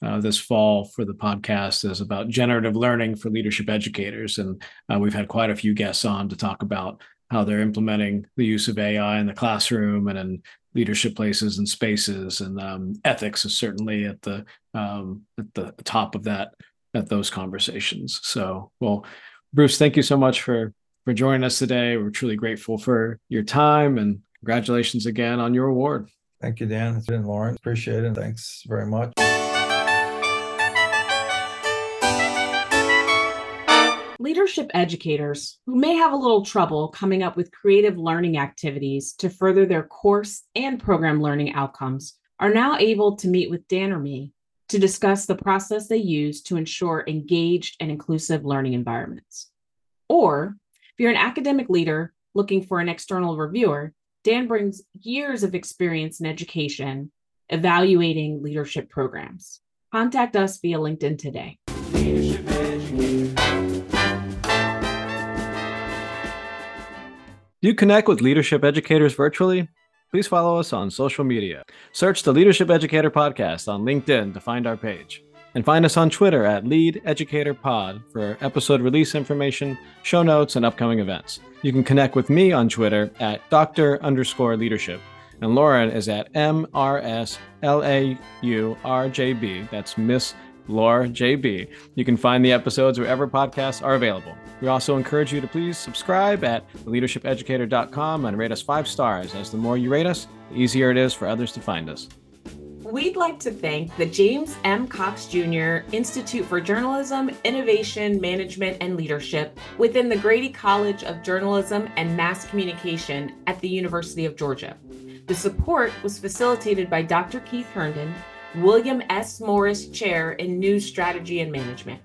uh, this fall for the podcast is about generative learning for leadership educators, and uh, we've had quite a few guests on to talk about how they're implementing the use of AI in the classroom and in leadership places and spaces. And um, ethics is certainly at the um, at the top of that at those conversations. So, well, Bruce, thank you so much for for joining us today. We're truly grateful for your time and congratulations again on your award. Thank you, Dan. It's been Lauren. Appreciate it. Thanks very much. Leadership educators who may have a little trouble coming up with creative learning activities to further their course and program learning outcomes are now able to meet with Dan or me to discuss the process they use to ensure engaged and inclusive learning environments. Or if you're an academic leader looking for an external reviewer, Dan brings years of experience in education evaluating leadership programs. Contact us via LinkedIn today. Do you connect with leadership educators virtually? Please follow us on social media. Search the Leadership Educator Podcast on LinkedIn to find our page. And find us on Twitter at Lead Educator Pod for episode release information, show notes, and upcoming events. You can connect with me on Twitter at Dr. underscore leadership. And Lauren is at MRSLAURJB. That's Miss Laura JB. You can find the episodes wherever podcasts are available. We also encourage you to please subscribe at leadershipeducator.com and rate us five stars, as the more you rate us, the easier it is for others to find us. We'd like to thank the James M. Cox Jr. Institute for Journalism, Innovation, Management, and Leadership within the Grady College of Journalism and Mass Communication at the University of Georgia. The support was facilitated by Dr. Keith Herndon, William S. Morris Chair in News Strategy and Management.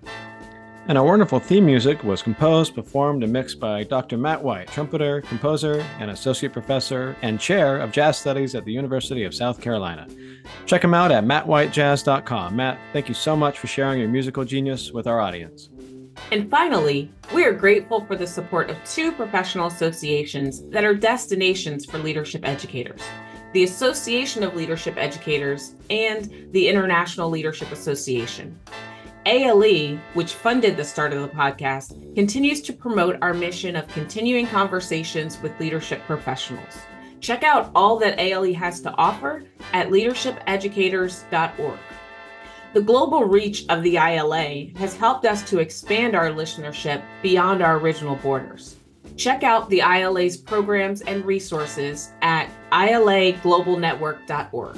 And our wonderful theme music was composed, performed, and mixed by Dr. Matt White, trumpeter, composer, and associate professor and chair of jazz studies at the University of South Carolina. Check him out at mattwhitejazz.com. Matt, thank you so much for sharing your musical genius with our audience. And finally, we are grateful for the support of two professional associations that are destinations for leadership educators the Association of Leadership Educators and the International Leadership Association. ALE, which funded the start of the podcast, continues to promote our mission of continuing conversations with leadership professionals. Check out all that ALE has to offer at leadershipeducators.org. The global reach of the ILA has helped us to expand our listenership beyond our original borders. Check out the ILA's programs and resources at ilaglobalnetwork.org.